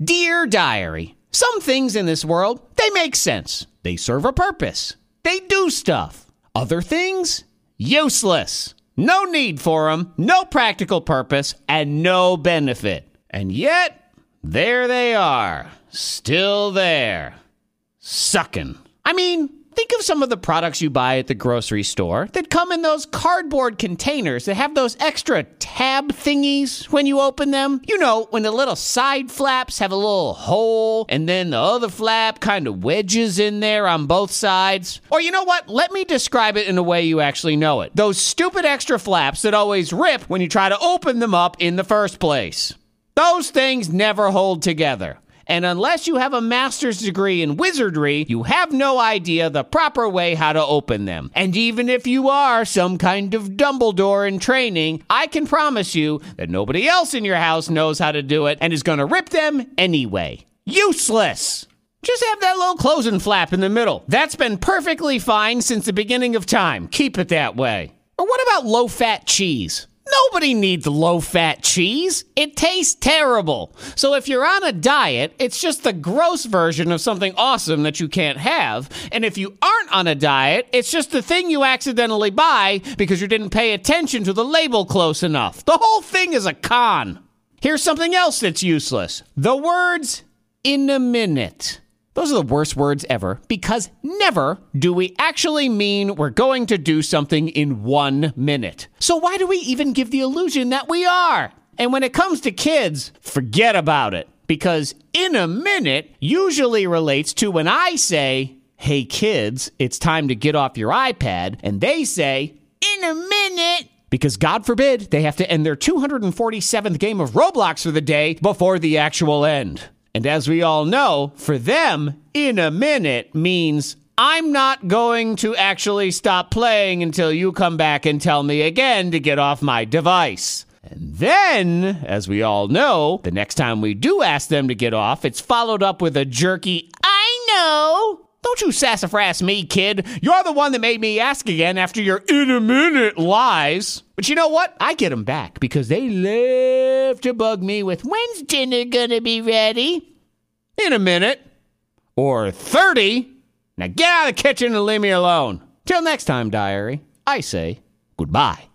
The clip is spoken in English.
Dear Diary, some things in this world, they make sense. They serve a purpose. They do stuff. Other things, useless. No need for them, no practical purpose, and no benefit. And yet, there they are, still there, sucking. I mean, think of some of the products you buy at the grocery store that come in those cardboard containers that have those extra tab thingies when you open them. You know, when the little side flaps have a little hole and then the other flap kind of wedges in there on both sides. Or you know what? Let me describe it in a way you actually know it. Those stupid extra flaps that always rip when you try to open them up in the first place. Those things never hold together. And unless you have a master's degree in wizardry, you have no idea the proper way how to open them. And even if you are some kind of Dumbledore in training, I can promise you that nobody else in your house knows how to do it and is going to rip them anyway. Useless! Just have that little closing flap in the middle. That's been perfectly fine since the beginning of time. Keep it that way. Or what about low fat cheese? Nobody needs low fat cheese. It tastes terrible. So if you're on a diet, it's just the gross version of something awesome that you can't have. And if you aren't on a diet, it's just the thing you accidentally buy because you didn't pay attention to the label close enough. The whole thing is a con. Here's something else that's useless the words in a minute. Those are the worst words ever because never do we actually mean we're going to do something in one minute. So why do we even give the illusion that we are? And when it comes to kids, forget about it because in a minute usually relates to when I say, hey kids, it's time to get off your iPad, and they say, in a minute. Because God forbid they have to end their 247th game of Roblox for the day before the actual end. And as we all know, for them, in a minute means I'm not going to actually stop playing until you come back and tell me again to get off my device. And then, as we all know, the next time we do ask them to get off, it's followed up with a jerky, I know. Don't you sassafras me, kid. You're the one that made me ask again after your in a minute lies. But you know what? I get them back because they love to bug me with when's dinner gonna be ready? In a minute. Or 30. Now get out of the kitchen and leave me alone. Till next time, diary, I say goodbye.